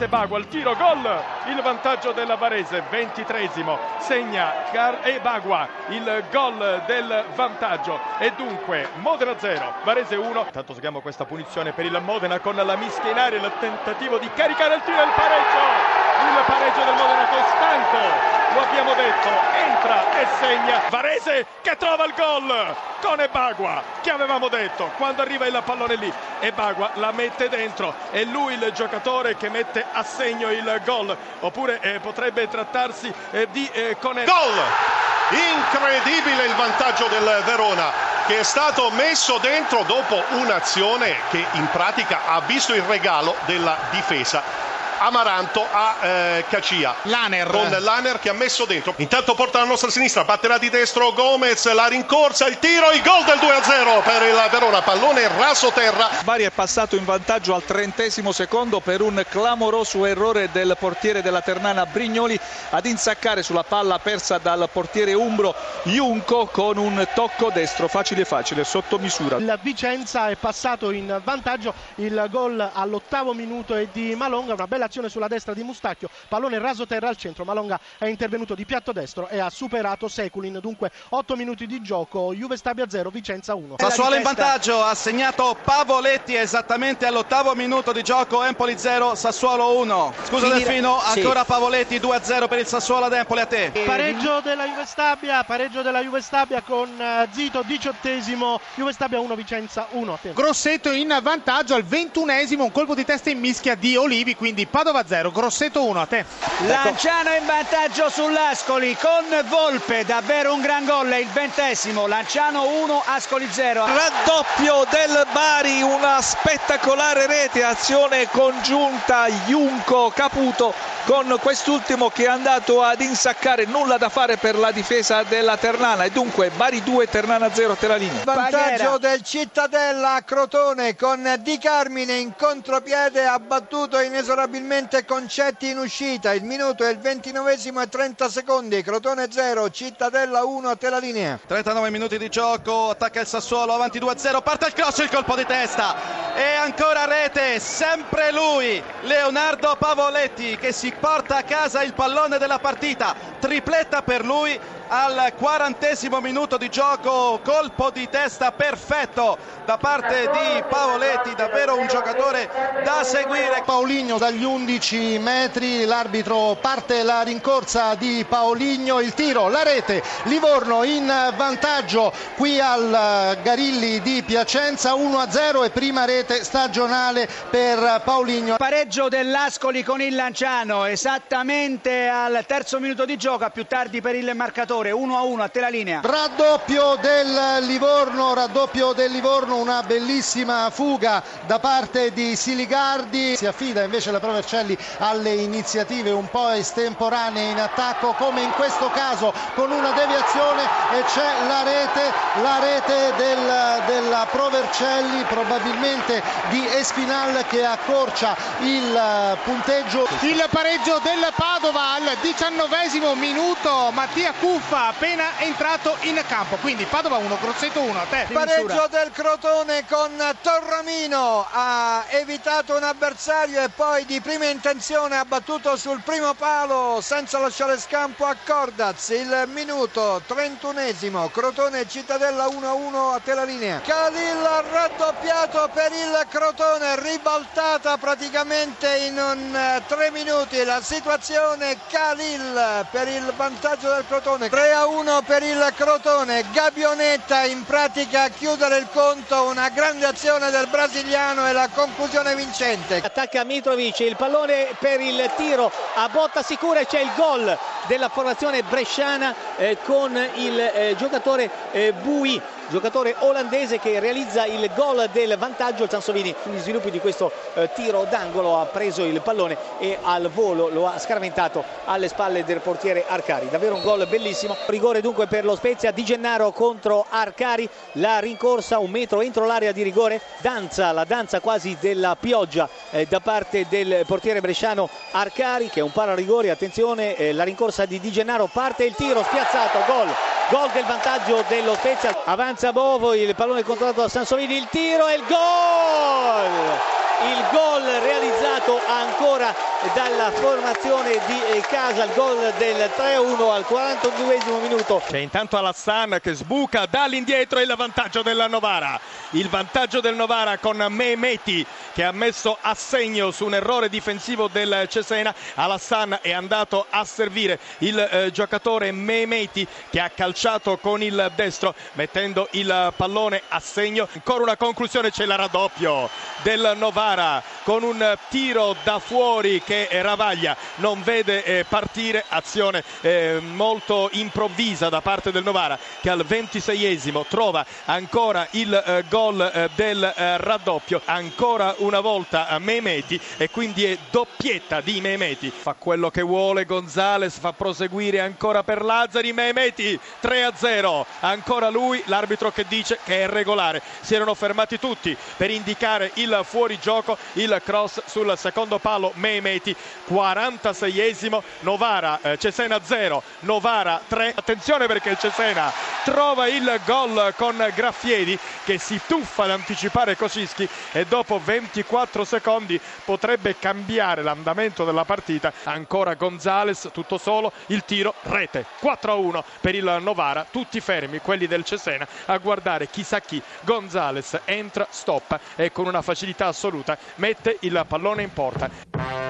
parte Bagua, il tiro, gol, il vantaggio della Varese, 23esimo, segna Car- e Bagua il gol del vantaggio e dunque Modena 0, Varese 1. Intanto seguiamo questa punizione per il Modena con la mischia in aria, il tentativo di caricare il tiro e il pareggio. Il pareggio del Modena costante, lo abbiamo detto, entra e segna Varese che trova il gol con Ebagua che avevamo detto quando arriva il pallone lì Ebagua la mette dentro è lui il giocatore che mette a segno il gol oppure eh, potrebbe trattarsi eh, di eh, Conel Gol! Incredibile il vantaggio del Verona che è stato messo dentro dopo un'azione che in pratica ha visto il regalo della difesa Amaranto a eh, Cacia. Laner. Con Laner che ha messo dentro. Intanto porta alla nostra sinistra, batterà di destro Gomez, la rincorsa, il tiro, il gol del 2-0 per il Verona, pallone raso terra. Bari è passato in vantaggio al trentesimo secondo per un clamoroso errore del portiere della Ternana Brignoli ad insaccare sulla palla persa dal portiere umbro Junco con un tocco destro facile facile sotto misura. Il Vicenza è passato in vantaggio, il gol all'ottavo minuto è di Malonga, una bella azione sulla destra di Mustacchio, pallone raso terra al centro, Malonga è intervenuto di piatto destro e ha superato Seculin, dunque 8 minuti di gioco, Juve Stabia 0, Vicenza 1. Sassuolo in vantaggio, ha segnato Pavoletti esattamente all'ottavo minuto di gioco, Empoli 0, Sassuolo 1. Scusa Finire- Delfino, sì. ancora Pavoletti 2-0 per il Sassuolo ad Empoli a te. Pareggio della Juve Stabia, pareggio della Juve Stabia con eh, Zito, diciottesimo, Juve Stabia 1, Vicenza 1. Grosseto in vantaggio al ventunesimo, un colpo di testa in mischia di Olivi, quindi Padova 0, Grosseto 1 a te. Lanciano in vantaggio sull'Ascoli con Volpe, davvero un gran gol, è il ventesimo, Lanciano 1, Ascoli 0. Raddoppio del Bari, una spettacolare rete, azione congiunta Junco Caputo con quest'ultimo che è andato ad insaccare, nulla da fare per la difesa della Ternana e dunque Bari 2, Ternana 0, te la linea. Vantaggio del Cittadella a Crotone con Di Carmine in contropiede ha battuto inesorabilmente Concetti in uscita. Il minuto è il 29 e 30 secondi. Crotone 0, Cittadella 1 a te la linea. 39 minuti di gioco, attacca il Sassuolo, avanti 2-0, parte il cross, il colpo di testa e ancora rete, sempre lui, Leonardo Pavoletti che si porta a casa il pallone della partita, tripletta per lui al quarantesimo minuto di gioco, colpo di testa perfetto da parte di Pavoletti, davvero un giocatore da seguire. Paoligno dagli 11 metri, l'arbitro parte la rincorsa di Paoligno, il tiro, la rete, Livorno in vantaggio qui al Garilli di Piacenza 1-0 e prima rete stagionale per Paoligno. Pareggio dell'Ascoli con il Lanciano, esattamente al terzo minuto di gioco, più tardi per il marcatore, 1 a 1 a te la linea. Raddoppio del Livorno, raddoppio del Livorno, una bellissima fuga da parte di Siligardi. Si affida invece la Provercelli alle iniziative un po' estemporanee in attacco, come in questo caso con una deviazione e c'è la rete, la rete del- della Provercelli, probabilmente di Espinal che accorcia il eh, punteggio. Il pareggio del Padova al diciannovesimo minuto, Mattia Cuffa appena entrato in campo, quindi Padova 1, Grosseto 1 a te. Pareggio del Crotone con Torramino ha evitato un avversario e poi di prima intenzione ha battuto sul primo palo senza lasciare scampo a Cordaz il minuto 31esimo Crotone Cittadella 1-1 a te la linea Khalil ha raddoppiato per il Crotone ribaltata praticamente in un, eh, tre minuti. La situazione Khalil per il vantaggio del Crotone. 3-1 per il Crotone. Gabionetta in pratica a chiudere il conto. Una grande azione del brasiliano e la conclusione vincente. Attacca Mitrovic, il pallone per il tiro a botta sicura e c'è il gol della formazione bresciana eh, con il eh, giocatore eh, Bui, giocatore olandese che realizza il gol del vantaggio. Il Sansovini, negli sviluppi di questo eh, tiro d'angolo, ha preso il pallone e al volo lo ha scaraventato alle spalle del portiere Arcari. Davvero un gol bellissimo. Rigore dunque per lo Spezia di Gennaro contro Arcari. La rincorsa un metro entro l'area di rigore. Danza, la danza quasi della pioggia eh, da parte del portiere bresciano Arcari che è un rigore. Attenzione, eh, la rincorsa di Di Gennaro parte il tiro spiazzato, gol. Gol del vantaggio dello Spezia. Avanza Bovo, il pallone controllato da Sansovini, il tiro e il gol! Il gol realizzato ancora dalla formazione di eh, casa il gol del 3-1 al 42 minuto. C'è intanto Alassan che sbuca dall'indietro il vantaggio del Novara. Il vantaggio del Novara con Mehmeti che ha messo a segno su un errore difensivo del Cesena. Alassan è andato a servire il eh, giocatore Mehmeti che ha calciato con il destro mettendo il pallone a segno. Ancora una conclusione, c'è la raddoppio del Novara cara. Con un tiro da fuori che Ravaglia non vede eh, partire. Azione eh, molto improvvisa da parte del Novara che al 26esimo trova ancora il eh, gol eh, del eh, raddoppio. Ancora una volta a Mehmeti e quindi è doppietta di Mehmeti. Fa quello che vuole Gonzales, fa proseguire ancora per Lazzari. Mehmeti 3-0. Ancora lui, l'arbitro che dice che è regolare. Si erano fermati tutti per indicare il fuorigioco, il cross sul secondo palo Mehmeti 46esimo Novara eh, Cesena 0 Novara 3 attenzione perché il Cesena trova il gol con Graffiedi che si tuffa ad anticipare Kosciski e dopo 24 secondi potrebbe cambiare l'andamento della partita. Ancora Gonzales tutto solo il tiro rete 4-1 per il Novara. Tutti fermi quelli del Cesena a guardare chissà chi. Gonzales entra stoppa e con una facilità assoluta mette il pallone in porta